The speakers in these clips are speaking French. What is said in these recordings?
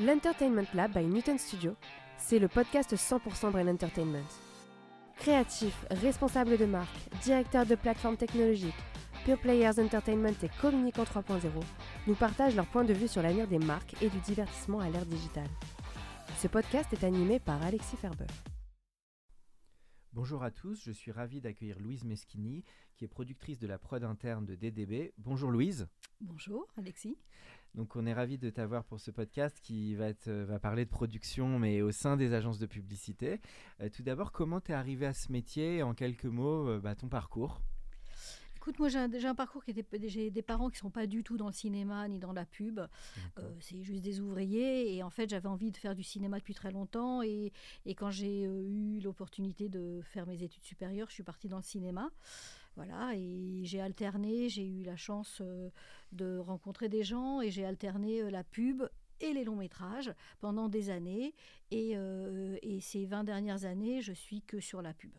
L'Entertainment Lab by Newton Studio, c'est le podcast 100% Brain Entertainment. Créatifs, responsables de marque, directeurs de plateformes technologiques, Pure Players Entertainment et Communicant 3.0 nous partagent leur point de vue sur l'avenir des marques et du divertissement à l'ère digitale. Ce podcast est animé par Alexis Ferber. Bonjour à tous, je suis ravi d'accueillir Louise Meschini, qui est productrice de la prod interne de DDB. Bonjour Louise. Bonjour Alexis. Donc on est ravi de t'avoir pour ce podcast qui va, euh, va parler de production, mais au sein des agences de publicité. Euh, tout d'abord, comment t'es arrivé à ce métier et En quelques mots, euh, bah, ton parcours? Écoute, moi j'ai un, parcours qui était. J'ai des parents qui sont pas du tout dans le cinéma ni dans la pub. Euh, c'est juste des ouvriers. Et en fait, j'avais envie de faire du cinéma depuis très longtemps. Et, et quand j'ai eu l'opportunité de faire mes études supérieures, je suis partie dans le cinéma. Voilà, et j'ai alterné, j'ai eu la chance euh, de rencontrer des gens et j'ai alterné euh, la pub et les longs métrages pendant des années. Et, euh, et ces 20 dernières années, je suis que sur la pub.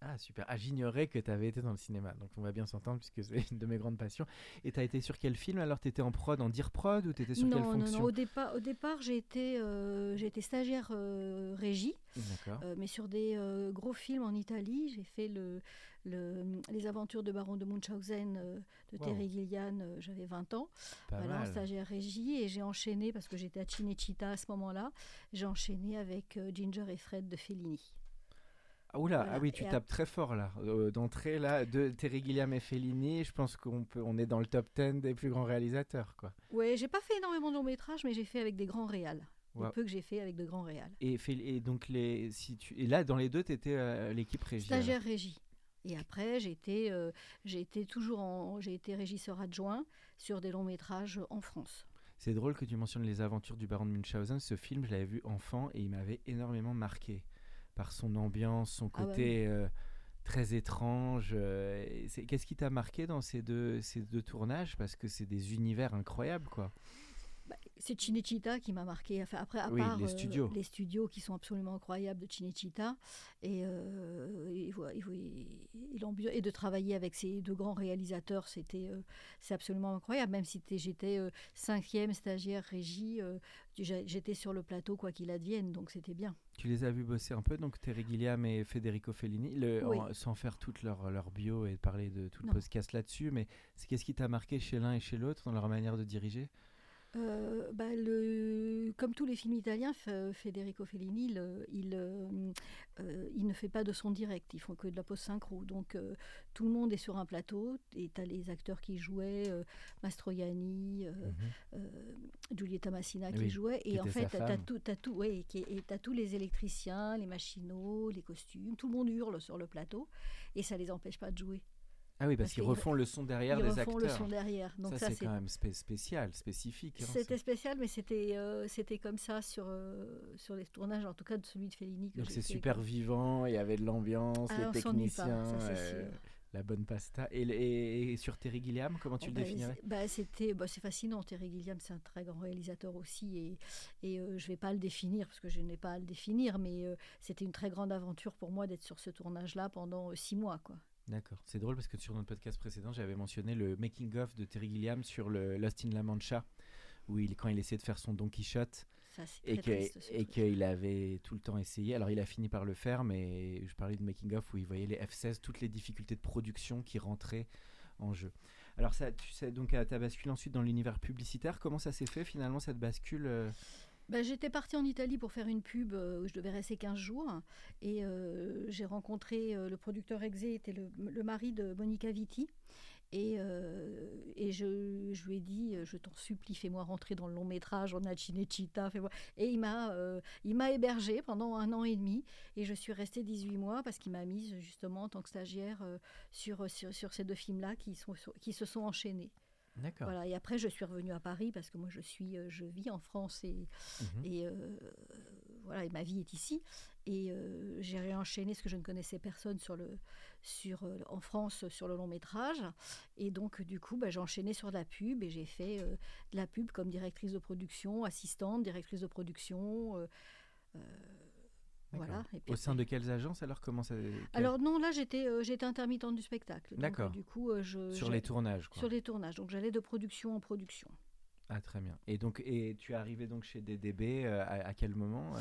Ah super, ah, j'ignorais que tu avais été dans le cinéma, donc on va bien s'entendre puisque c'est une de mes grandes passions. Et tu as été sur quel film alors? Tu étais en prod, en dire prod ou tu étais sur quelle Non, non, fonction? Non, au départ, au départ j'ai été, euh, stagiaire euh, régie, D'accord. mais sur des gros films en Italie. J'ai fait le, le- Les aventures de Baron de Munchausen euh, de Wow. Terry Gilliam, euh, j'avais 20 ans. Pas voilà, en stagiaire régie et j'ai enchaîné parce que j'étais à Cinecittà à ce moment-là. J'ai enchaîné avec euh, Ginger et Fred de Fellini. Ah, oula, Voilà, ah oui, tu et tapes très fort là. Euh, D'entrée là, de Terry Gilliam et Fellini, je pense qu'on peut, on est dans le top 10 des plus grands réalisateurs quoi. Ouais, j'ai pas fait énormément de longs métrages, mais j'ai fait avec des grands réals. Wow. Le peu que j'ai fait avec de grands réals. Et, et donc les, si tu, et là dans les deux, tu étais l'équipe régie. alors. Stagiaire régie. Et après, j'ai été, euh, j'ai été toujours en, j'ai été régisseur adjoint sur des longs métrages en France. C'est drôle que tu mentionnes les aventures du baron de Munchausen. Ce film, je l'avais vu enfant et il m'avait énormément marqué par son ambiance, son Ah côté euh, très étrange. euh, Qu'est-ce qui t'a marqué dans ces deux, ces deux tournages? Parce que c'est des univers incroyables, quoi. C'est Cinecittà qui m'a marqué. Enfin, après, à Oui, part les euh, studios. les studios qui sont absolument incroyables de Cinecittà, et, euh, et, et et de travailler avec ces deux grands réalisateurs, c'était, euh, c'est absolument incroyable. Même si j'étais cinquième stagiaire régie, j'étais sur le plateau quoi qu'il advienne, donc c'était bien. Tu les as vus bosser un peu, donc Terry Gilliam et Federico Fellini, le- Oui. en- sans faire toute leur, leur bio et parler de tout le Non. podcast là-dessus, mais c'est qu'est-ce qui t'a marqué chez l'un et chez l'autre dans leur manière de diriger? Euh, bah, le, comme tous les films italiens, Federico Fellini, le- il, euh, euh, il ne fait pas de son direct, ils font que de la post-synchro. Donc euh, tout le monde est sur un plateau, et tu as les acteurs qui jouaient, Mastroianni, euh, Giulietta Massina qui Mhm. Oui, jouait, qui et en fait, tu as, tout, tout, ouais, et tous les électriciens, les machinaux, les costumes, tout le monde hurle sur le plateau, et ça les empêche pas de jouer. Ah oui, parce, Parce qu'ils refont le son derrière Ils des refont acteurs. le son derrière. Donc ça, ça, c'est quand même spé- spécial, spécifique. hein, C'était spécial, mais c'était euh, c'était comme ça sur, euh, sur les tournages, en tout cas de celui de Fellini. que Donc c'est super vivant, il y avait de l'ambiance, Ah, les pas, techniciens, ça, euh, la bonne pasta. Et, et- et sur Terry Gilliam, comment tu Oh, le bah, définirais c'est- bah, C'était bah, c'est fascinant. Terry Gilliam, c'est un très grand réalisateur aussi. Et, et je ne vais pas le définir parce que je n'ai pas à le définir, mais c'était une très grande aventure pour moi d'être sur ce tournage-là pendant six mois. Quoi. D'accord. C'est drôle parce que sur notre podcast précédent, j'avais mentionné le making-of de Terry Gilliam sur le Lost in La Mancha, où il, quand il essayait de faire son Don Quichotte, Ça, et qu'il avait tout le temps essayé. Alors il a fini par le faire, mais je parlais de making-of où il voyait les F-16, toutes les difficultés de production qui rentraient en jeu. Alors ça, tu sais, donc tu as basculé ensuite dans l'univers publicitaire. Comment ça s'est fait finalement cette bascule euh, Bah, J'étais partie en Italie pour faire une pub euh, où je devais rester 15 jours. Et euh, j'ai rencontré euh, le producteur Exé, était le, mari de Monica Vitti. Et, je, lui ai dit, je t'en supplie, fais-moi rentrer dans le long métrage, on a Cinecittà. Et il m'a, m'a hébergé pendant un an et demi. Et je suis restée 18 mois parce qu'il m'a mise justement en tant que stagiaire sur, sur, sur ces deux films-là qui, qui se sont enchaînés. D'accord. Voilà, et après, je suis revenue à Paris parce que moi, je, suis, euh, je vis en France et, Mhm. et, euh, voilà, et ma vie est ici. Et euh, j'ai réenchaîné ce que je ne connaissais personne sur le, sur, en France sur le long métrage. Et donc, du coup, bah, j'ai enchaîné sur de la pub et j'ai fait euh, de la pub comme directrice de production, assistante, directrice de production. euh. Voilà. Et puis Au sein de quelles agences alors comment ça Alors non, là j'étais euh, j'étais intermittente du spectacle. D'accord. euh, du coup, euh, je sur les tournages quoi. sur les tournages. Donc j'allais de production en production. Ah très bien. Et donc et tu es arrivé donc chez DDB euh, à, à quel moment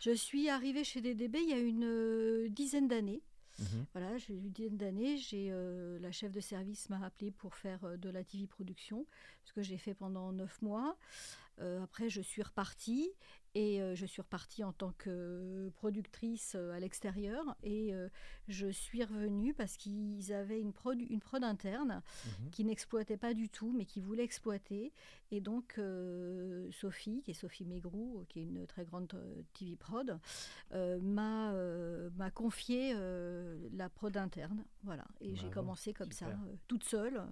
Je suis arrivée chez DDB il y a une dizaine d'années. Mhm. Voilà, j'ai eu une dizaine d'années. J'ai euh, la chef de service m'a appelé pour faire euh, de la TV production, ce que j'ai fait pendant neuf mois. Euh, après, je suis repartie et euh, je suis repartie en tant que productrice euh, à l'extérieur et je suis revenue parce qu'ils avaient une prod, une prod interne Mhm. qui n'exploitait pas du tout, mais qui voulait exploiter. Et donc, Sophie, qui est Sophie Mégrou, qui est une très grande TV prod, m'a m'a confié la prod interne. Voilà. Et j'ai commencé comme ça, super. toute seule,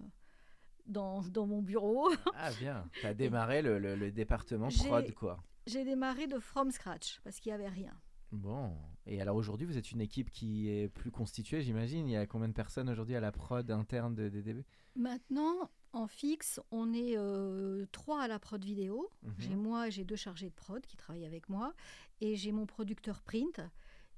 dans, dans mon bureau. Ah bien. Tu as démarré le, le- le département prod quoi. j'ai démarré de from scratch, parce qu'il n'y avait rien. Bon. Et alors aujourd'hui vous êtes une équipe qui est plus constituée j'imagine. Il y a combien de personnes aujourd'hui à la prod interne de DDB Maintenant, en fixe, on est euh, trois à la prod vidéo. Mhm. J'ai moi, j'ai deux chargés de prod qui travaillent avec moi, et j'ai mon producteur print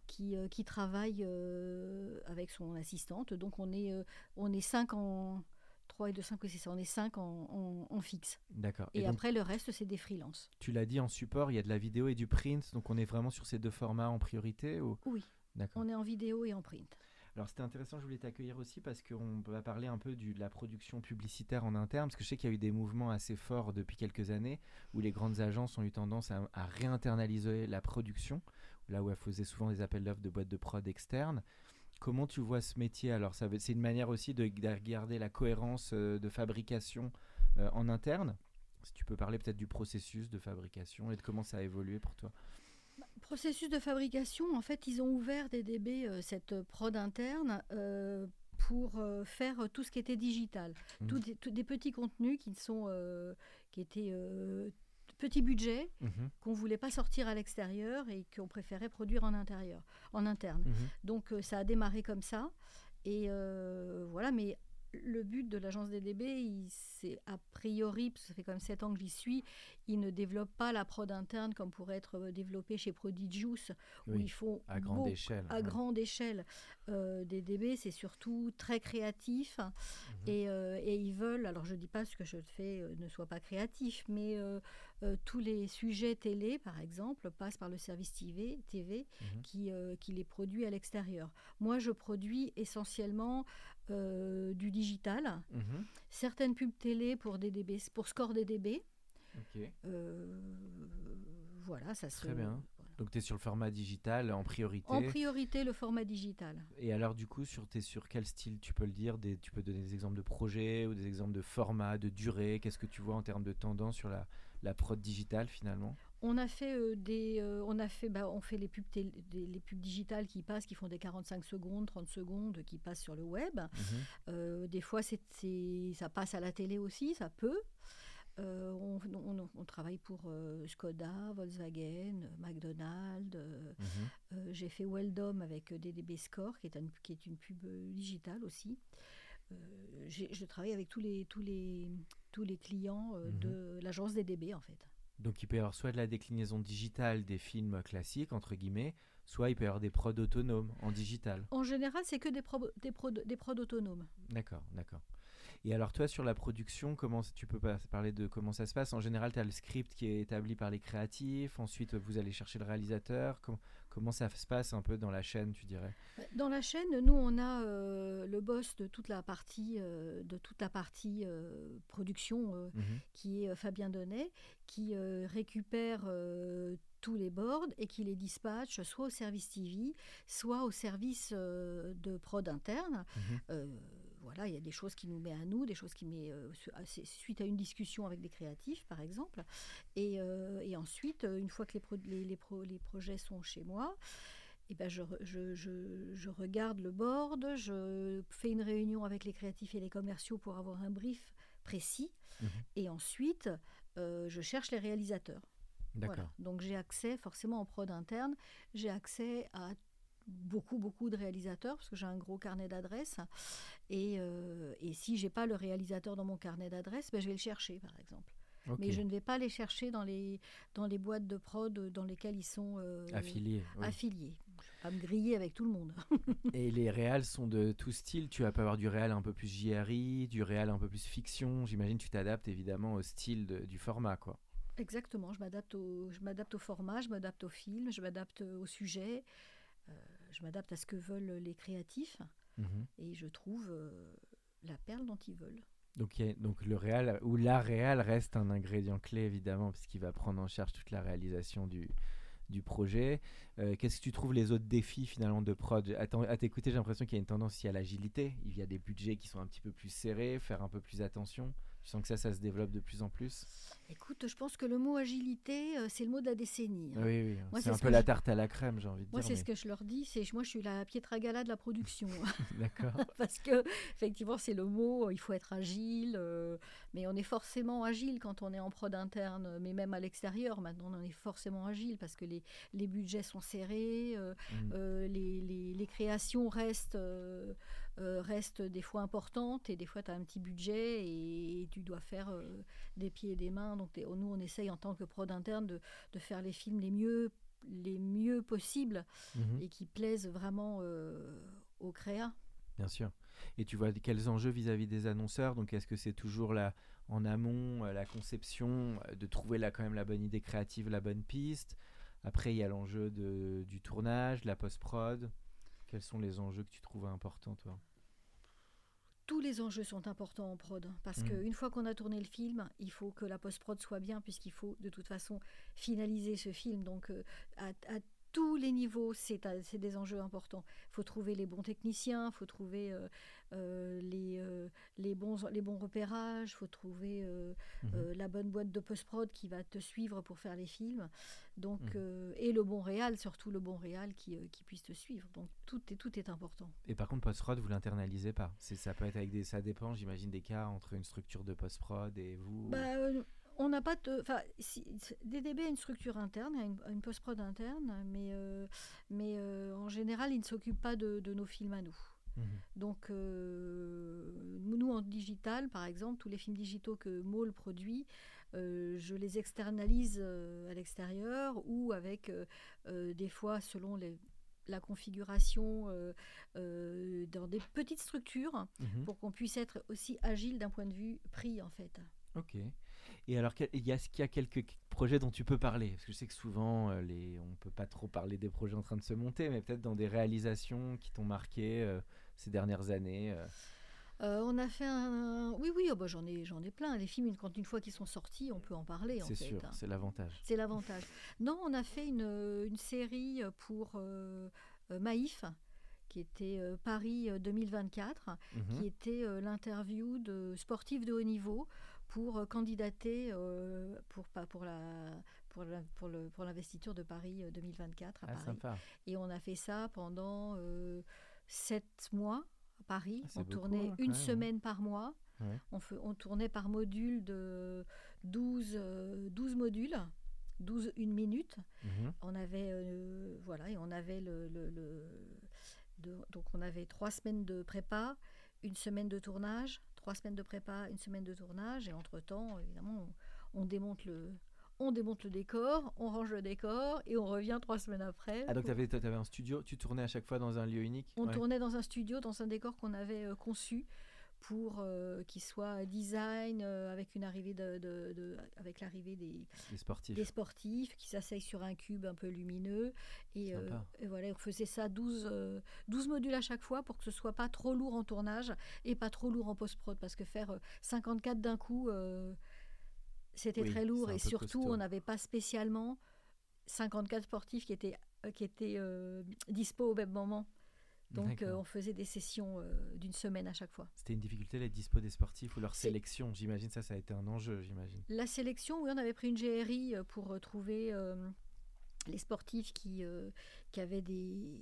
qui, euh, qui travaille euh, avec son assistante. Donc on est, on est cinq en 3 et 2, 5, oui, c'est ça, on est cinq en, en- en fixe. D'accord. Et, donc, après, le reste, c'est des freelances. tu l'as dit en support, il y a de la vidéo et du print, donc on est vraiment sur ces deux formats en priorité ou? Oui, D'accord. on est en vidéo et en print. Alors c'était intéressant, je voulais t'accueillir aussi parce qu'on va parler un peu du- de la production publicitaire en interne, parce que je sais qu'il y a eu des mouvements assez forts depuis quelques années où les grandes agences ont eu tendance à, à réinternaliser la production, là où elles faisaient souvent des appels d'offres de boîtes de prod externes. Comment tu vois ce métier Alors? C'est une manière aussi de, de garder la cohérence euh, de fabrication euh, en interne? Si tu peux parler peut-être du processus de fabrication et de comment ça a évolué pour toi. Processus de fabrication, en fait, ils ont ouvert DDB, euh, cette prod interne, euh, pour euh, faire tout ce qui était digital. Tout des, tout des petits contenus qui, sont, qui étaient petits budgets, Mhm, qu'on ne voulait pas sortir à l'extérieur et qu'on préférait produire en intérieur, en interne. mhm. Donc euh, ça a démarré comme ça. Et euh, voilà, mais le but de l'agence DDB, il- c'est a priori, parce que ça fait quand même 7 ans que j'y suis, ils ne développent pas la prod interne comme pourrait être euh, développé chez Prodigious, où Oui, ils font à grande beaucoup- échelle. à ouais. grande échelle. Euh, DDB, c'est surtout très créatif Mhm. et, euh, et ils veulent, alors je ne dis pas ce que je fais euh, ne soit pas créatif, mais tous les sujets télé, par exemple, passent par le service TV, TV Mhm. qui, qui les produit à l'extérieur. Moi, je produis essentiellement euh, du digital, Mhm, certaines pubs télé pour, DDB, pour Score DDB. ok. Euh, voilà, ça se. Très bien. voilà. Donc tu es sur le format digital en priorité. En priorité, le format digital. Et alors du coup, sur, t'es sur quel style? Tu peux le dire des, Tu peux donner des exemples de projets ou des exemples de format, de durée? Qu'est-ce que tu vois en termes de tendance sur la, la prod digitale finalement? On a fait euh, des, euh, on a fait, bah, on fait les pubs, télé- des- les pubs digitales qui passent, qui font des 45 secondes, 30 secondes, qui passent sur le web. Mhm. Euh, des fois, c'est, ça passe à la télé aussi, ça peut. On, on- on travaille pour Skoda, Volkswagen, McDonald's. Mhm. j'ai fait Weldom avec DDB Score, qui est, un- qui est une pub digitale aussi. Je travaille avec tous les, tous les, tous les clients Mhm. de l'agence DDB, en fait. Donc il peut y avoir soit de la déclinaison digitale des films classiques, entre guillemets, soit il peut y avoir des prods autonomes en digital. En général, c'est que des, pro- des, prod- des prods autonomes. D'accord, d'accord. Et alors toi, sur la production, comment tu peux parler de comment ça se passe? En général, tu as le script qui est établi par les créatifs, ensuite vous allez chercher le réalisateur. Com- comment ça se passe un peu dans la chaîne, tu dirais? Dans la chaîne, nous, on a euh, le boss de toute la partie, euh, de toute la partie euh, production, Mhm. qui est Fabien Donnet, qui récupère tous les boards et qui les dispatche soit au service TV, soit au service euh, de prod interne. Euh, voilà, il y a des choses qui nous met à nous, des choses qui met euh, suite à une discussion avec des créatifs, par exemple. Et, euh, et ensuite, euh, une fois que les, pro- les, les pro- les projets sont chez moi, eh ben je, je, je- je regarde le board, je fais une réunion avec les créatifs et les commerciaux pour avoir un brief précis. Mhm. Et ensuite, euh, je cherche les réalisateurs. Voilà. Donc j'ai accès forcément en prod interne, j'ai accès à beaucoup beaucoup de réalisateurs parce que j'ai un gros carnet d'adresses et, euh, et si j'ai pas le réalisateur dans mon carnet d'adresses, ben, je vais le chercher par exemple. Mais je ne vais pas les chercher dans les dans les boîtes de prod dans lesquelles ils sont euh, Affilié. oui. affiliés. Je vais pas me griller avec tout le monde. Et les réals sont de tout style. Tu vas pas avoir du réal un peu plus JRI, du réal un peu plus fiction. J'imagine tu t'adaptes évidemment au style de- du format, quoi. Exactement, je m'adapte au, je m'adapte au format, je m'adapte au film, je m'adapte au sujet, euh, je m'adapte à ce que veulent les créatifs Mhm. et je trouve euh, la perle dont ils veulent. Donc, le réal ou la réal reste un ingrédient clé évidemment puisqu'il va prendre en charge toute la réalisation du, du projet. Euh, Qu'est-ce que tu trouves les autres défis finalement de prod? À t'écouter, j'ai l'impression qu'il y a une tendance à l'agilité. Il y a des budgets qui sont un petit peu plus serrés, faire un peu plus attention. Tu sens que ça, ça se développe de plus en plus? Écoute, je pense que le mot agilité, euh, c'est le mot de la décennie. hein. Oui, oui. Moi, c'est c'est un ce peu la je- tarte à la crème, j'ai envie de Moi, dire. c'est mais- ce que je leur dis, c'est moi, je suis la Pietra Gala de la production. D'accord. Parce que, effectivement, c'est le mot, il faut être agile, euh, mais on est forcément agile quand on est en prod interne, mais même à l'extérieur, maintenant, on est forcément agile parce que les, les budgets sont serrés, euh, Mm. euh, les, les- les créations restent, euh, restent des fois importantes et des fois, tu as un petit budget et, tu dois faire des pieds et des mains. Donc, nous, on essaye en tant que prod interne de, de faire les films les mieux, les mieux possibles Mhm. et qui plaisent vraiment euh, aux créas. Bien sûr. Et tu vois quels enjeux vis-à-vis des annonceurs? Donc, est-ce que c'est toujours là en amont, la conception, de trouver là quand même la bonne idée créative, la bonne piste? Après, il y a l'enjeu de- du tournage, la post-prod. Quels sont les enjeux que tu trouves importants, toi? Tous les enjeux sont importants en prod parce Mhm. qu'une fois qu'on a tourné le film, il faut que la post-prod soit bien puisqu'il faut de toute façon finaliser ce film. Donc euh, à, à tous les niveaux, c'est des enjeux importants. Il faut trouver les bons techniciens, il faut trouver euh, euh, les, euh, les, bons, les bons repérages, il faut trouver Mhm. la bonne boîte de post-prod qui va te suivre pour faire les films. Donc, Mhm. et le bon réal, surtout le bon réal qui, qui puisse te suivre. Donc tout est, tout est important. Et par contre, post-prod, vous l'internalisez pas Ça peut être avec des... Ça dépend, j'imagine, des cas entre une structure de post-prod et vous Bah, on n'a pas de. Enfin, si, DDB a une structure interne, a une, post-prod interne, mais, euh, mais euh, en général, il ne s'occupe pas de, de nos films à nous. Mhm. Donc, euh, nous, en digital, par exemple, tous les films digitaux que Maul produit, je les externalise à l'extérieur ou avec, des fois, selon les- la configuration, euh, euh, dans des petites structures, Mhm. pour qu'on puisse être aussi agile d'un point de vue prix, en fait. Ok. Et alors, il y a, qu'il y a quelques projets dont tu peux parler? Parce que je sais que souvent, euh, les, on ne peut pas trop parler des projets en train de se monter, mais peut-être dans des réalisations qui t'ont marqué euh, ces dernières années. euh. Euh, on a fait un. Oui, oui, oh bah, j'en ai, j'en ai plein. Les films, une, quand une fois qu'ils sont sortis, on peut en parler. c'est sûr, hein. c'est l'avantage. C'est l'avantage. Non, on a fait une, une série pour Maïf, qui était Paris euh, 2024, Mhm. qui était l'interview de sportifs de haut niveau pour euh, candidater euh, pour, pas- pour, la, pour, la- pour, le, pour l'investiture de Paris euh, 2024 à Ah, Paris. sympa. Et on a fait ça pendant euh, sept mois à Paris. Ah, on tournait hein, une semaine par mois. Ouais. On, fe- on tournait par module de 12, euh, 12 modules, 12 une minute. Mhm. On avait, euh, voilà, et on avait le, le- le- de- donc on avait trois semaines de prépa, une semaine de tournage, trois semaines de prépa, une semaine de tournage, et entre-temps, évidemment, on, on démonte le... On démonte le décor, on range le décor et on revient trois semaines après. Ah, donc tu avais, un studio, tu tournais à chaque fois dans un lieu unique on Ouais. tournait dans un studio, dans un décor qu'on avait euh, conçu pour euh, qu'il soit design euh, avec une arrivée de, de- de- avec l'arrivée des, Les sportifs. des sportifs qui s'asseyent sur un cube un peu lumineux et, euh, et voilà on faisait ça 12, euh, 12 modules à chaque fois pour que ce soit pas trop lourd en tournage et pas trop lourd en post-prod parce que faire euh, 54 d'un coup euh, c'était Oui, très lourd et surtout costaud. on n'avait pas spécialement 54 sportifs qui étaient euh, qui étaient euh, dispo au même moment donc euh, on faisait des sessions euh, d'une semaine à chaque fois. C'était une difficulté, les dispo des sportifs ou leur sélection. J'imagine ça, ça a été un enjeu, j'imagine. La sélection, oui, on avait pris une GRI euh, pour trouver euh, les sportifs qui, qui avaient des,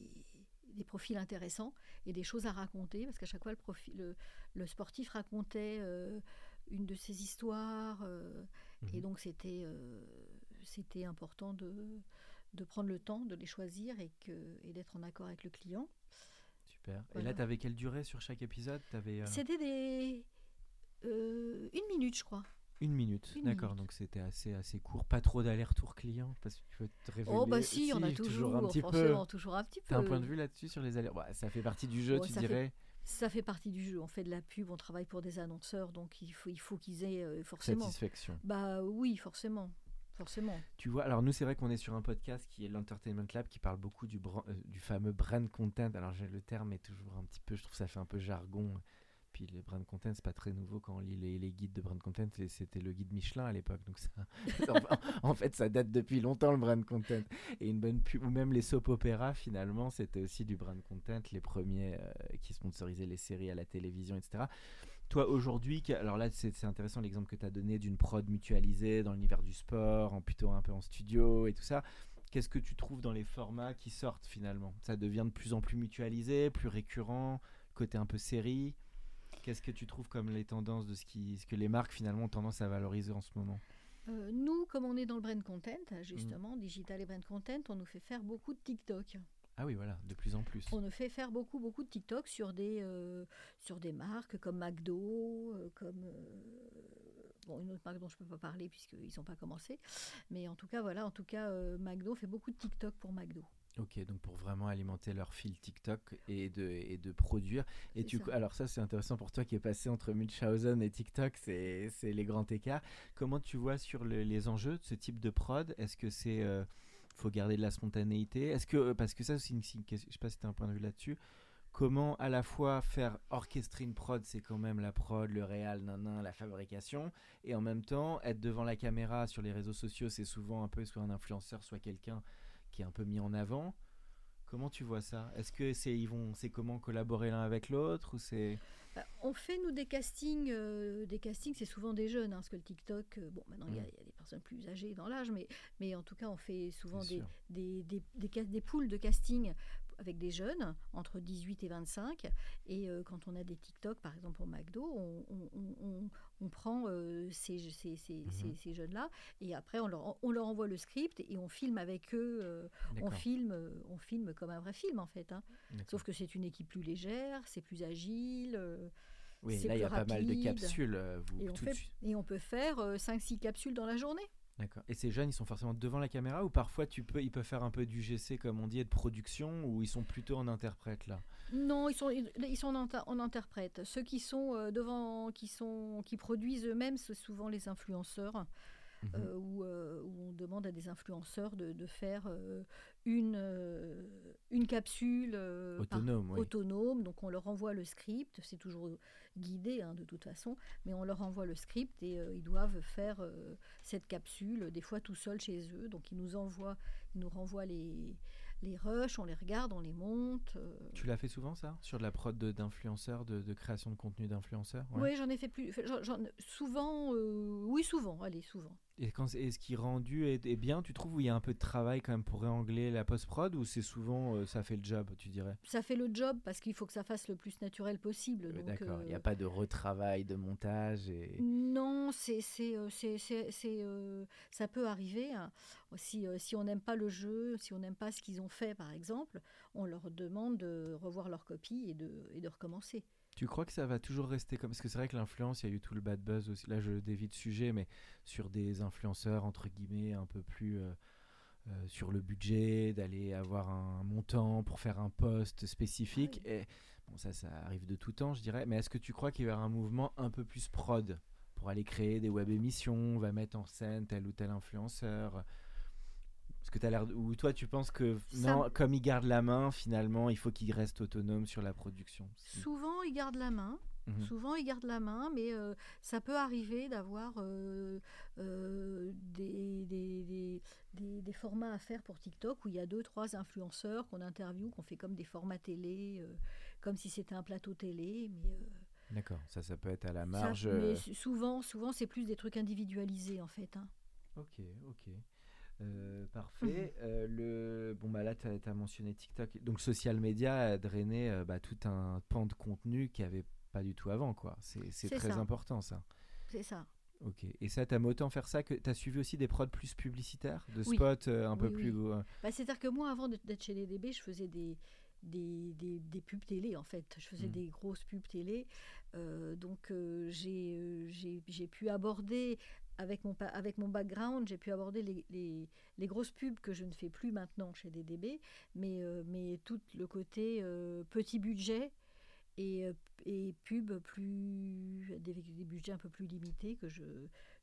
des profils intéressants et des choses à raconter, parce qu'à chaque fois, le, profil, le, le sportif racontait euh, une de ses histoires. Et Mhm. donc, c'était c'était important de, de prendre le temps de les choisir et, que, et d'être en accord avec le client. Super. Et là, t'avais quelle durée sur chaque épisode? Euh, C'était des. euh, une minute, je crois. une minute. D'accord, donc c'était assez assez court. Pas trop d'aller-retour client parce que tu veux te révéler. Oh, bah si, on a toujours, un petit peu. toujours un petit peu. T'as un point de vue là-dessus sur les allers bah, Ça fait partie du jeu, tu ça fait- dirais. Ça fait partie du jeu. On fait de la pub, on travaille pour des annonceurs, donc il faut, il faut qu'ils aient euh, forcément. Satisfaction. Bah oui, forcément. Forcément. Tu vois, alors nous, c'est vrai qu'on est sur un podcast qui est l'Entertainment Lab qui parle beaucoup du, euh, fameux brand content. Alors, le terme est toujours un petit peu, je trouve ça fait un peu jargon. Puis le brand content, c'est pas très nouveau quand on lit les, guides de brand content. C'était le guide Michelin à l'époque. Donc, ça, en fait, ça date depuis longtemps le brand content. Et une bonne ou même les soap opéras, finalement, c'était aussi du brand content. Les premiers euh, qui sponsorisaient les séries à la télévision, etc. Toi, aujourd'hui, alors là, c'est intéressant l'exemple que tu as donné d'une prod mutualisée dans l'univers du sport, en plutôt un peu en studio et tout ça. Qu'est-ce que tu trouves dans les formats qui sortent finalement? Ça devient de plus en plus mutualisé, plus récurrent, côté un peu série. Qu'est-ce que tu trouves comme les tendances de ce, qui, ce que les marques finalement ont tendance à valoriser en ce moment? Euh, nous, comme on est dans le brand content, Mm. justement, digital et brand content, on nous fait faire beaucoup de TikTok. Ah oui, voilà, de plus en plus. On nous fait faire beaucoup, beaucoup de TikTok sur des, euh, sur des marques comme McDo, euh, comme euh, bon, une autre marque dont je ne peux pas parler puisqu'ils n'ont pas commencé. Mais en tout cas, voilà, en tout cas, McDo fait beaucoup de TikTok pour McDo. Ok, donc pour vraiment alimenter leur fil TikTok et de, et de produire. Et tu, ça. alors ça c'est intéressant pour toi qui est passé entre Munchausen et TikTok, c'est c'est les grands écarts. Comment tu vois sur le- les enjeux de ce type de prod? Est-ce que c'est faut garder de la spontanéité Est-ce que parce que ça c'est une, une question- je sais pas si tu as un point de vue là-dessus. Comment à la fois faire orchestrer une prod, c'est quand même la prod, le réal, nanan, la fabrication, et en même temps être devant la caméra sur les réseaux sociaux, c'est souvent un peu soit un influenceur, soit quelqu'un qui est un peu mis en avant. Comment tu vois ça? Est-ce que c'est ils vont c'est comment collaborer l'un avec l'autre ou c'est On fait, nous, des castings. euh, des castings, c'est souvent des jeunes, hein, parce que le TikTok, euh, bon, maintenant, il y, a Mm. il y a des personnes plus âgées dans l'âge, mais, mais en tout cas, on fait souvent des, des, des, des, ca- des poules de casting avec des jeunes, entre 18 et 25. Et euh, quand on a des TikTok, par exemple, au McDo, on, on- on- on- on prend euh, ces, ces, ces, Mhm. ces- ces jeunes-là, et après, on leur, on leur envoie le script, et on filme avec eux. euh, on, filme, euh, on filme comme un vrai film, en fait. hein. Sauf que c'est une équipe plus légère, c'est plus agile. Oui, là il y a plus pas mal de rapide. capsules vous et on, tout de fait, suite. et on peut faire 5-6 capsules dans la journée. D'accord. Et ces jeunes, ils sont forcément devant la caméra ou parfois tu peux ils peuvent faire un peu du GC comme on dit et de production ou ils sont plutôt en interprète là? Non, ils sont, ils sont en, inter- en interprète. Ceux qui sont euh, devant, qui, sont, qui produisent eux-mêmes, c'est souvent les influenceurs, Mhm. euh, où, euh, où on demande à des influenceurs de, de faire euh, une, euh, une capsule euh, par- Autonome, oui. autonome. Donc on leur envoie le script, c'est toujours guidé hein, de toute façon, mais on leur envoie le script et euh, ils doivent faire euh, cette capsule, des fois tout seuls chez eux. Donc ils nous envoient, ils nous renvoient les, les rushs, on les regarde, on les monte. euh. Tu l'as fait souvent ça? Sur de la prod d'influenceurs de, de création de contenu d'influenceurs? Ouais. Oui, j'en ai fait plus. souvent, oui, souvent, allez, souvent. Et quand et ce qui est rendu est, est bien, tu trouves où il y a un peu de travail quand même pour réangler la post-prod ou c'est souvent euh, ça fait le job, tu dirais? Ça fait le job parce qu'il faut que ça fasse le plus naturel possible. Euh, donc, D'accord, il n'y euh, a pas de retravail, de montage et... Non, c'est, c'est, euh, c'est, c'est, c'est, euh, ça peut arriver. hein. Si, euh, si on n'aime pas le jeu, si on n'aime pas ce qu'ils ont fait, par exemple, on leur demande de revoir leur copie et de, et de recommencer. Tu crois que ça va toujours rester comme... Parce que c'est vrai que l'influence, il y a eu tout le bad buzz aussi. Là, je dévie de sujet, mais sur des influenceurs, entre guillemets, un peu plus euh, euh, sur le budget, d'aller avoir un montant pour faire un poste spécifique. Et bon, ça, ça arrive de tout temps, je dirais. Mais est-ce que tu crois qu'il y aura un mouvement un peu plus prod pour aller créer des web émissions, on va mettre en scène tel ou tel influenceur parce que tu as l'air. Ou toi, tu penses que Ça non, comme il garde la main, finalement, il faut qu'il reste autonome sur la production. Souvent, ils gardent la main. Mhm. Souvent, ils gardent la main, mais euh, ça peut arriver d'avoir euh, euh, des, des, des- des- formats à faire pour TikTok où il y a deux, trois influenceurs qu'on interviewe, qu'on fait comme des formats télé, comme si c'était un plateau télé. Mais, D'accord, ça, ça peut être à la ça- marge. mais souvent, souvent c'est plus des trucs individualisés en fait. hein. Ok, ok. Euh, parfait. Euh, le... Bon, bah là, tu as, mentionné TikTok. Donc, social media a drainé euh, bah, tout un pan de contenu qu'il n'y avait pas du tout avant. quoi. C'est très ça. important, ça. C'est ça. Ok. Et ça, t'aimes autant faire ça que t'as suivi aussi des prods plus publicitaires, de spots euh, un peu plus. Bah, C'est-à-dire que moi, avant d'être chez les DB, je faisais des, des, des, pubs télé en fait. Je faisais mm. des grosses pubs télé. Euh, donc euh, j'ai pu aborder avec mon, avec mon background, j'ai pu aborder les, grosses pubs que je ne fais plus maintenant chez DDB, mais, mais tout le côté petit budget et, et pubs plus des, des, budgets un peu plus limités que je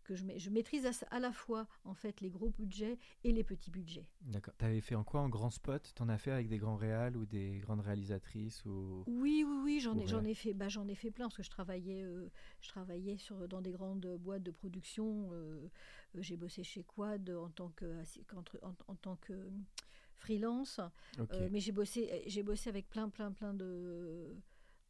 que je, je maîtrise à, la fois en fait les gros budgets et les petits budgets. D'accord. Tu avais fait en quoi en grand spot? T'en as fait avec des grands réals ou des grandes réalisatrices ou? Oui, oui, oui, j'en ai, j'en ai fait, bah, j'en ai fait plein parce que je travaillais, euh, je travaillais sur dans des grandes boîtes de production. Euh, euh, j'ai bossé chez Quad en tant que en, en tant que freelance, mais j'ai bossé, j'ai bossé avec plein, plein, plein de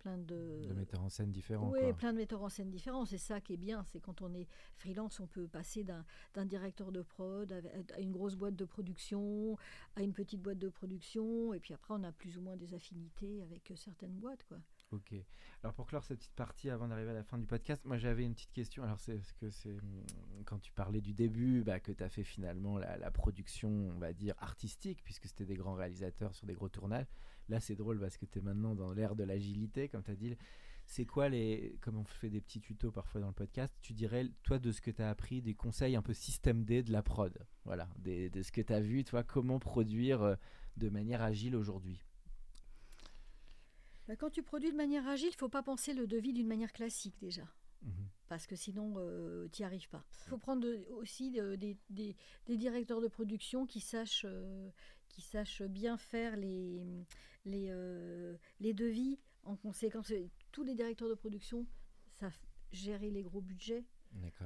plein de... de metteurs en scène différents. Oui, plein de metteurs en scène différents. C'est ça qui est bien, c'est quand on est freelance, on peut passer d'un directeur de prod à, une grosse boîte de production, à une petite boîte de production, et puis après on a plus ou moins des affinités avec euh, certaines boîtes. quoi. Ok. Alors pour clore cette petite partie avant d'arriver à la fin du podcast, moi j'avais une petite question. Alors c'est ce que c'est hum, quand tu parlais du début, bah, que tu as fait finalement la, la, production, on va dire artistique, puisque c'était des grands réalisateurs sur des gros tournages. Là, c'est drôle parce que tu es maintenant dans l'ère de l'agilité, comme tu as dit. C'est quoi les. Comme on fait des petits tutos parfois dans le podcast, tu dirais, toi, de ce que tu as appris, des conseils un peu système D de la prod? Voilà, de ce que tu as vu, toi, comment produire euh, de manière agile aujourd'hui? Bah, Quand tu produis de manière agile, il faut pas penser le devis d'une manière classique déjà. Mhm. Parce que sinon, euh, tu n'y arrives pas. Il faut prendre aussi des, des, directeurs de production qui sachent, euh, qui sachent bien faire les, les, euh, les devis. En conséquence, tous les directeurs de production savent gérer les gros budgets.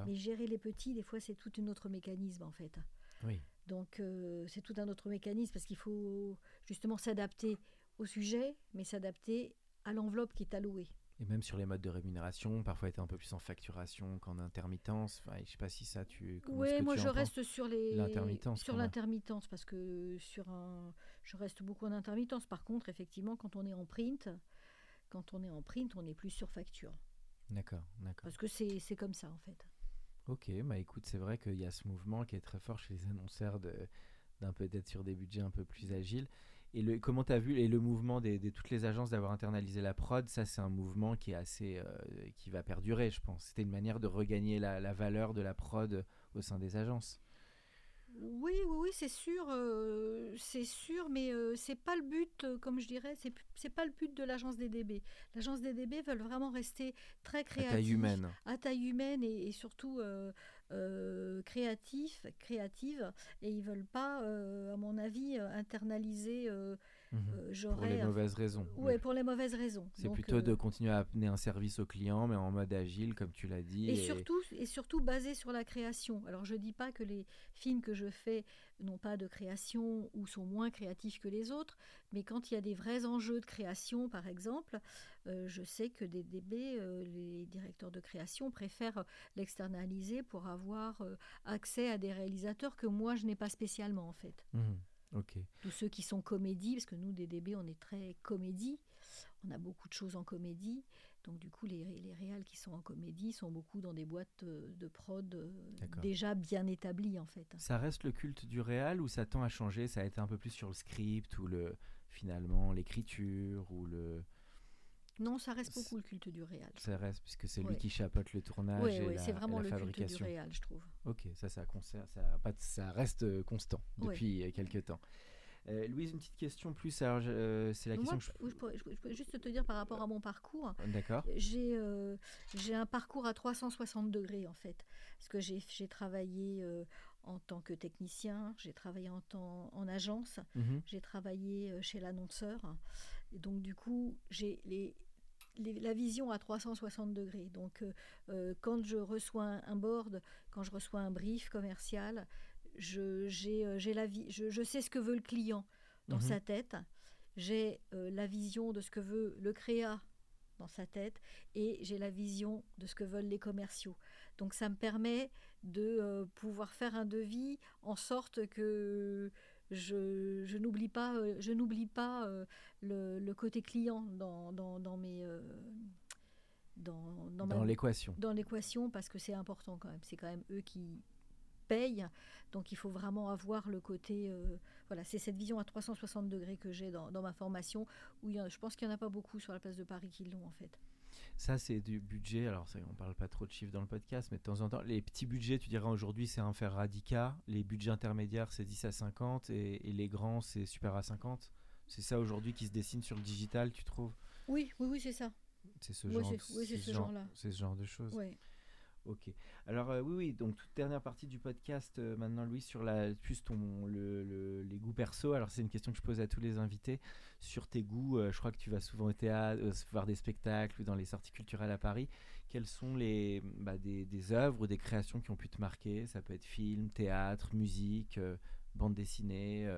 Mais gérer les petits, des fois, c'est tout un autre mécanisme, en fait. Oui. Donc, euh, c'est tout un autre mécanisme parce qu'il faut justement s'adapter au sujet, mais s'adapter à l'enveloppe qui est allouée. Et même sur les modes de rémunération, parfois être un peu plus en facturation qu'en intermittence. Enfin, je sais pas si ça tu. Oui, moi je reste sur les l'intermittence. Sur l'intermittence parce que sur un, je reste beaucoup en intermittence. Par contre, effectivement, quand on est en print, quand on est en print, on est plus sur facture. D'accord, d'accord. Parce que c'est comme ça en fait. Ok, bah écoute, c'est vrai qu'il y a ce mouvement qui est très fort chez les annonceurs de d'un peu d'être sur des budgets un peu plus agiles. Et le, comment vu et le mouvement de toutes les agences d'avoir internalisé la prod, ça c'est un mouvement qui est assez, euh, qui va perdurer, je pense. C'était une manière de regagner la, la, valeur de la prod au sein des agences. Oui, oui, oui, c'est sûr, euh, c'est sûr, mais euh, c'est pas le but, comme je dirais, c'est c'est pas le but de l'agence DDB. L'agence DDB veulent vraiment rester très créative, à taille humaine, à taille humaine et, et surtout euh, créatifs, créatives, et ils veulent pas, euh, à mon avis, euh, Mhm. pour les mauvaises raisons. Oui, pour les mauvaises raisons. C'est plutôt de continuer à amener un service au client, mais en mode agile, comme tu l'as dit. Et, Surtout, et surtout basé sur la création. Alors, je dis pas que les films que je fais n'ont pas de création ou sont moins créatifs que les autres, mais quand il y a des vrais enjeux de création, par exemple, euh, je sais que des DB, euh, les directeurs de création préfèrent l'externaliser pour avoir euh, accès à des réalisateurs que moi je n'ai pas spécialement en fait. Mmh, Tous ceux qui sont comédie, parce que nous des DB on est très comédie, on a beaucoup de choses en comédie. Donc du coup, les, les réals qui sont en comédie sont beaucoup dans des boîtes de prod déjà bien établies en fait. Ça reste le culte du réal ou ça tend à changer? Ça a été un peu plus sur le script ou le finalement l'écriture ou le non, ça reste beaucoup le culte du réal. Ça reste, puisque c'est lui qui chapeaute le tournage oui, et, c'est vraiment le culte du réal, je trouve. Ok, ça, ça, ça, ça reste euh, constant depuis euh, quelques temps. Euh, Louise, une petite question plus. c'est la question. je... pourrais, juste te dire par rapport à mon parcours. D'accord. J'ai un parcours à 360 degrés en fait, parce que j'ai travaillé en tant que technicien, j'ai travaillé en, temps, en agence, mhm. j'ai travaillé chez l'annonceur. donc du coup, j'ai les la vision à 360 degrés. Donc, euh, euh, quand je reçois un, board, quand je reçois un brief commercial, je, j'ai, euh, j'ai la vie, je, sais ce que veut le client dans mhm. sa tête, j'ai la vision de ce que veut le créa dans sa tête et j'ai la vision de ce que veulent les commerciaux. Donc ça me permet de pouvoir faire un devis en sorte que je, je n'oublie pas, je n'oublie pas le, côté client dans, dans, mes, euh, dans, dans l'équation. Dans l'équation, parce que c'est important quand même. C'est quand même eux qui payent. Donc il faut vraiment avoir le côté. Euh, voilà, c'est cette vision à 360 degrés que j'ai dans, dans, ma formation, où je pense qu'il n'y en a pas beaucoup sur la place de Paris qui l'ont en fait. Ça, c'est du budget. Alors, ça, on parle pas trop de chiffres dans le podcast, mais de temps en temps, les petits budgets, tu dirais aujourd'hui, c'est un fer radica. Les budgets intermédiaires, c'est 10 à 50. Et, et les grands, c'est super à 50. C'est ça aujourd'hui qui se dessine sur le digital, tu trouves? Oui, oui, oui, c'est ça. C'est ce, genre, oui, c'est ce, genre, là C'est ce genre de choses. Oui. Ok. Alors euh, oui, oui. Donc toute dernière partie du podcast euh, maintenant, Louis, sur la plus les goûts perso. Alors c'est une question que je pose à tous les invités sur tes goûts. Euh, je crois que tu vas souvent au théâtre, voir des spectacles ou dans les sorties culturelles à Paris. Quelles sont les bah, des, œuvres ou des créations qui ont pu te marquer? Ça peut être film, théâtre, musique, bande dessinée.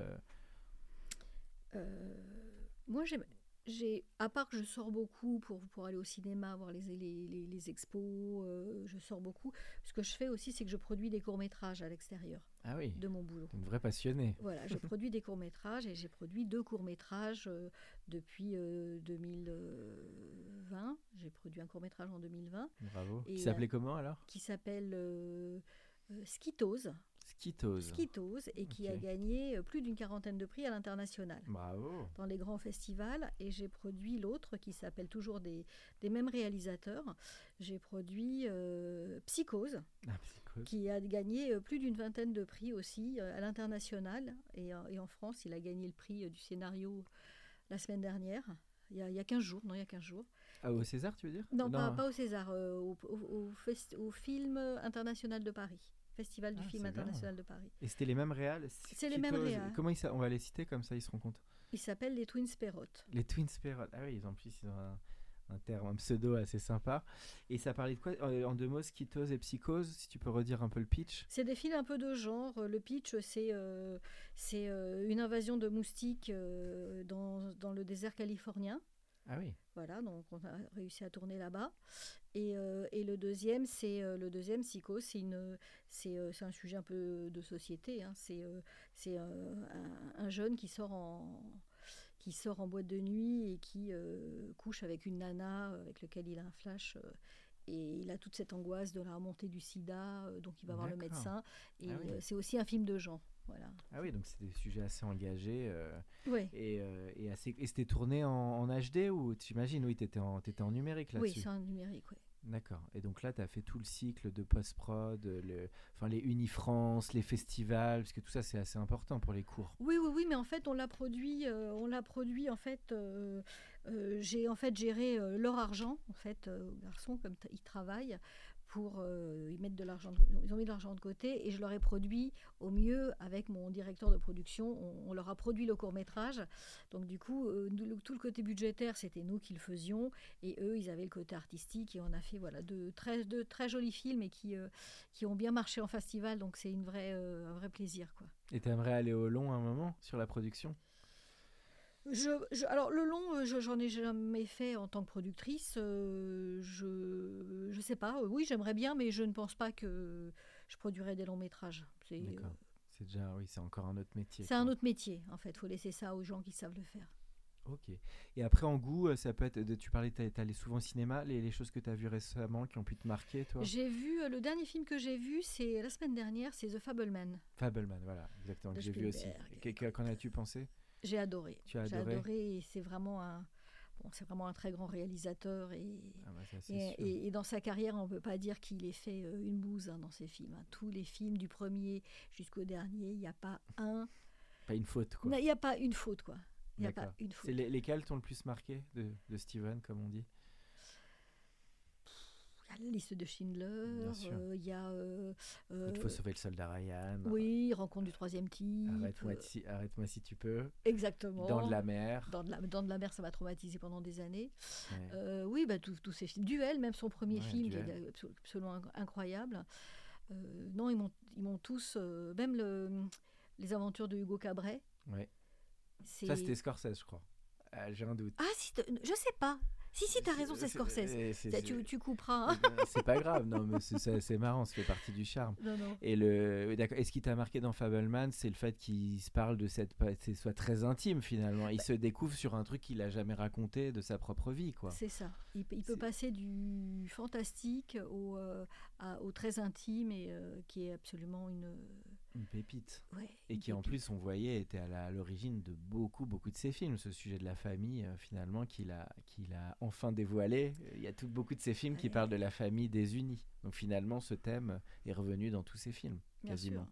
moi, j'aime j'ai, à part que je sors beaucoup pour, pour aller au cinéma, voir les, les, les, expos, euh, je sors beaucoup. Ce que je fais aussi, c'est que je produis des courts-métrages à l'extérieur ah oui, de mon boulot. Une vraie passionnée. Voilà, je produis des courts-métrages et j'ai produit deux courts-métrages euh, depuis 2020. Euh, j'ai produit un court-métrage en 2020. Bravo. qui s'appelait comment alors? Qui s'appelle Skitose. Skitose. et qui a gagné euh, plus d'une quarantaine de prix à l'international. Bravo. Dans les grands festivals. Et j'ai produit l'autre qui s'appelle toujours des, des, mêmes réalisateurs. J'ai produit euh, Psychose, ah, Psychose, qui a gagné euh, plus d'une vingtaine de prix aussi à l'international. Et, et, en France, il a gagné le prix du scénario la semaine dernière. Il y, a, il y a 15 jours, non, il y a 15 jours. Ah, au César, tu veux dire? Non, Pas, pas, au César, au, au, au, film international de Paris. Festival du ah, film international de Paris. Et c'était les mêmes réals C'est les mêmes réals. Comment ils, on va les citer comme ça, ils se rendent compte Ils s'appellent les Twins Perrot. Les Twins Perrot. Ah oui, ils ont plus ils ont un, terme, un pseudo assez sympa. Et ça parlait de quoi euh, En deux mots, Skitose et Psychose, si tu peux redire un peu le pitch? C'est des films un peu de genre. Le pitch, c'est euh, c'est euh, une invasion de moustiques dans, dans le désert californien. Ah oui. Voilà, donc on a réussi à tourner là-bas. Et, euh, et, le deuxième, c'est euh, le deuxième psycho, c'est une, c'est, euh, c'est un sujet un peu de société. Hein. C'est, c'est un, un, jeune qui sort en qui sort en boîte de nuit et qui couche avec une nana avec lequel il a un flash. et il a toute cette angoisse de la remontée du sida, donc il va voir le médecin. Et ah c'est aussi un film de genre. Ah oui, donc c'est des sujets assez engagés. Euh, et, euh, et, assez... et c'était tourné en, HD ou tu imagines, oui, tu étais, étais, en numérique là-dessus Oui, c'est en numérique, oui. D'accord. Et donc là, tu as fait tout le cycle de post-prod, le, enfin, les Unifrance, les festivals, parce que tout ça, c'est assez important pour les cours. Oui, oui, oui, mais en fait, on l'a produit, euh, on l'a produit, en fait, j'ai en fait géré leur argent, en fait, garçon, comme ils travaillent, pour euh, ils mettent de l'argent ils ont mis de l'argent de côté et je leur ai produit au mieux avec mon directeur de production. On, leur a produit le court métrage. Donc du coup euh, tout le côté budgétaire c'était nous qui le faisions et eux ils avaient le côté artistique et on a fait voilà de très de très jolis films et qui euh, qui ont bien marché en festival. Donc c'est une vraie un vrai plaisir quoi. Et tu aimerais aller au long un moment sur la production? Je, alors le long, euh, j'en ai jamais fait en tant que productrice. Euh, je je sais pas. Oui, j'aimerais bien, mais je ne pense pas que je produirais des longs métrages. C'est euh, c'est déjà oui, c'est encore un autre métier. C'est un autre métier en fait. Il faut laisser ça aux gens qui savent le faire. Ok. Et après, en goût, ça peut être. Tu parlais, tu es allé souvent au cinéma. Les, les choses que tu as vues récemment qui ont pu te marquer, toi? J'ai vu. le dernier film que j'ai vu, c'est la semaine dernière, c'est The Fableman. Fableman, voilà, exactement. Que j'ai vu aussi. Qu'en as-tu pensé? J'ai adoré. J'ai adoré. et c'est vraiment un. Bon, c'est vraiment un très grand réalisateur et, ah bah et, et, dans sa carrière, on ne peut pas dire qu'il ait fait euh, une bouse hein, dans ses films. Hein. Tous les films, du premier jusqu'au dernier, il n'y a pas un. Pas une faute, quoi. Il n'y a pas une faute, quoi. Il n'y a pas une faute. C'est lesquels t'ont le plus marqué de, de Steven, comme on dit? La liste de Schindler, euh, il y a... Euh, il faut sauver le soldat Ryan. Oui, rencontre du troisième type. Arrête-moi si, arrête si, tu peux. Exactement. Dans de la mer. Dans de la, dans de la mer, ça m'a traumatisé pendant des années. Euh, oui, bah, tous ces films. Duel, même son premier film, qui est absolument incroyable. non, ils m'ont tous... même le, les aventures de Hugo Cabret. Ouais. Ça, c'était Scorsese, je crois. J'ai un doute. Ah, si, je sais pas. Si, si, t'as raison, c'est Scorsese. Tu, tu, couperas. Hein. C'est pas grave, non, mais c'est marrant, ça fait partie du charme. Non, non. Et, le, et ce qui t'a marqué dans Fableman, c'est le fait qu'il se parle de cette. C'est soit très intime finalement. Il se découvre sur un truc qu'il a jamais raconté de sa propre vie, quoi. C'est ça. Il, peut passer du fantastique au, euh, au très intime et euh, qui est absolument une une pépite. et qui en plus, on voyait, était à l'origine de beaucoup, beaucoup de ses films. Ce sujet de la famille, euh, finalement, qu'il a, qu'il a enfin dévoilé. Il y a tout, beaucoup de ses films qui parlent de la famille désunie. Donc finalement, ce thème est revenu dans tous ses films, quasiment.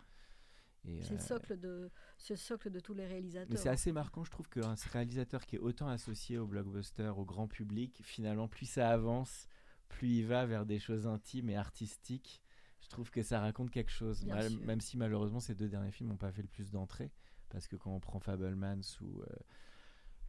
C'est le, euh, socle de, le socle de tous les réalisateurs. Mais c'est assez marquant, je trouve, qu'un réalisateur qui est autant associé au blockbuster, au grand public, finalement, plus ça avance, plus il va vers des choses intimes et artistiques je trouve que ça raconte quelque chose. même si malheureusement ces deux derniers films n'ont pas fait le plus d'entrées. Parce que quand on prend Fableman ou, euh,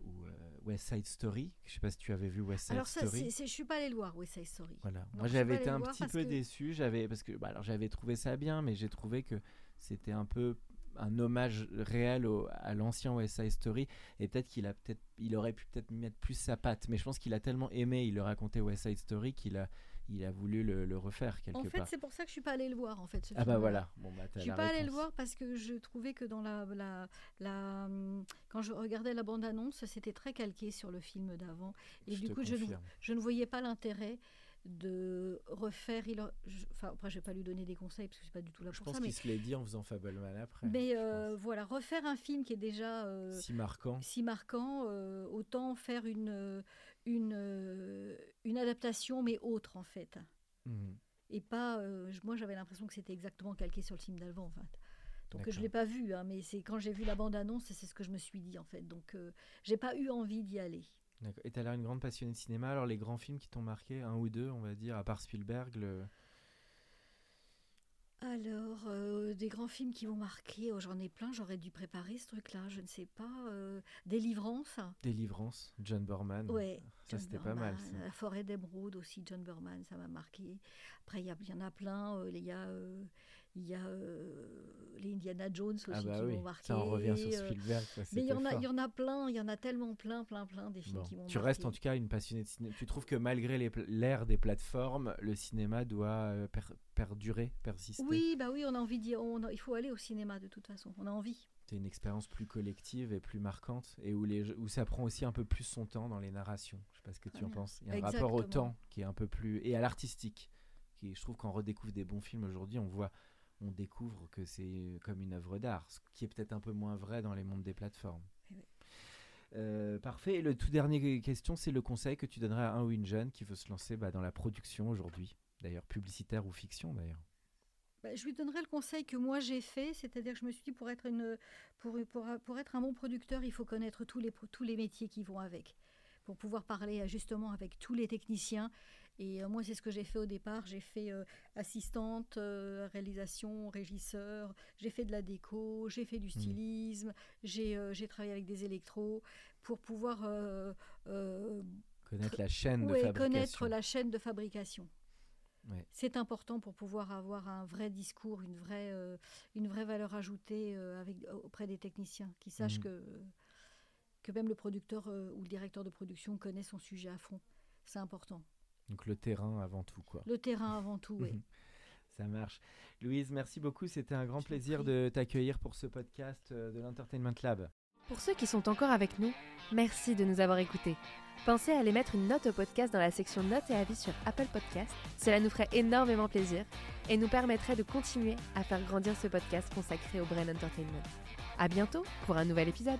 ou euh, West Side Story, je sais pas si tu avais vu West Side alors ça, Story. je suis pas allé le voir West Side Story. Voilà. Moi j'avais été un petit peu déçu. J'avais parce que bah, alors j'avais trouvé ça bien, mais j'ai trouvé que c'était un peu un hommage réel à l'ancien West Side Story et peut-être qu'il a peut-être il aurait pu peut-être mettre plus sa patte mais je pense qu'il a tellement aimé il le racontait West Side Story qu'il a il a voulu le, refaire quelque part. En fait, c'est pour ça que je suis pas allée le voir en fait. ah bah voilà. Bon bah, je suis pas allée le voir parce que je trouvais que dans la, la, la quand je regardais la bande annonce, c'était très calqué sur le film d'avant et du coup je, je, ne voyais pas l'intérêt de refaire. Il enfin, après, je vais pas lui donner des conseils parce que c'est pas du tout là je pour pense ça. qu'il se l'est dit en faisant Fableman après. Mais euh, voilà, refaire un film qui est déjà euh, si marquant, si marquant, euh, autant faire une une une adaptation mais autre en fait. Mmh. Et pas, moi j'avais l'impression que c'était exactement calqué sur le film d'avant en fait. Donc je l'ai pas vu, hein, mais c'est quand j'ai vu la bande annonce, c'est ce que je me suis dit en fait. Donc j'ai pas eu envie d'y aller. Et tu as l'air une grande passionnée de cinéma. Alors, les grands films qui t'ont marqué, un ou deux, on va dire, à part Spielberg le... Alors, euh, des grands films qui m'ont marqué, oh, j'en ai plein, j'aurais dû préparer ce truc-là, je ne sais pas. Euh, Délivrance. Délivrance, John Borman. Ouais, ça c'était pas mal. La forêt d'émeraude aussi, John Borman, ça m'a marqué. Après, il y, en a plein. Euh, il y a il y a euh, les Indiana Jones aussi ah bah qui m'ont marqué. Ça en revient sur euh, Spielberg. mais il y, en a, il y en a plein, il y en a tellement plein, plein, plein des films qui m'ont Tu restes en tout cas une passionnée de cinéma. Tu trouves que malgré l'ère des plateformes, le cinéma doit euh, perdurer, persister? Oui, bah oui, on a envie d'y, il faut aller au cinéma de toute façon. On a envie. C'est une expérience plus collective et plus marquante et où, les, où ça prend aussi un peu plus son temps dans les narrations. Je sais pas ce que tu en penses. Il y a un rapport au temps qui est un peu plus et à l'artistique. Qui, je trouve qu'on redécouvre des bons films aujourd'hui, on voit on découvre que c'est comme une œuvre d'art, ce qui est peut-être un peu moins vrai dans les mondes des plateformes. Eh euh, parfait. Et le tout dernier question, c'est le conseil que tu donnerais à un ou une jeune qui veut se lancer bah, dans la production aujourd'hui, d'ailleurs publicitaire ou fiction d'ailleurs. Bah, je lui donnerais le conseil que moi j'ai fait, c'est-à-dire que je me suis dit pour être, une, pour, pour, pour être un bon producteur, il faut connaître tous les, tous les métiers qui vont avec, pour pouvoir parler justement avec tous les techniciens et euh, moi, c'est ce que j'ai fait au départ. J'ai fait euh, assistante, euh, réalisation, régisseur, j'ai fait de la déco, j'ai fait du mmh. stylisme, j'ai travaillé avec des électros pour pouvoir connaître la chaîne de fabrication. Connaître la chaîne de fabrication. C'est important pour pouvoir avoir un vrai discours, une vraie, une vraie valeur ajoutée avec, auprès des techniciens, qui sachent mmh. que, que même le producteur ou le directeur de production connaît son sujet à fond. C'est important. Donc le terrain avant tout, quoi. Le terrain avant tout, oui. Ça marche. Louise, merci beaucoup. C'était un grand plaisir de t'accueillir pour ce podcast euh, de l'Entertainment Lab. Pour ceux qui sont encore avec nous, merci de nous avoir écoutés. Pensez à aller mettre une note au podcast dans la section notes et avis sur Apple Podcast. Cela nous ferait énormément plaisir et nous permettrait de continuer à faire grandir ce podcast consacré au Brain Entertainment. À bientôt pour un nouvel épisode.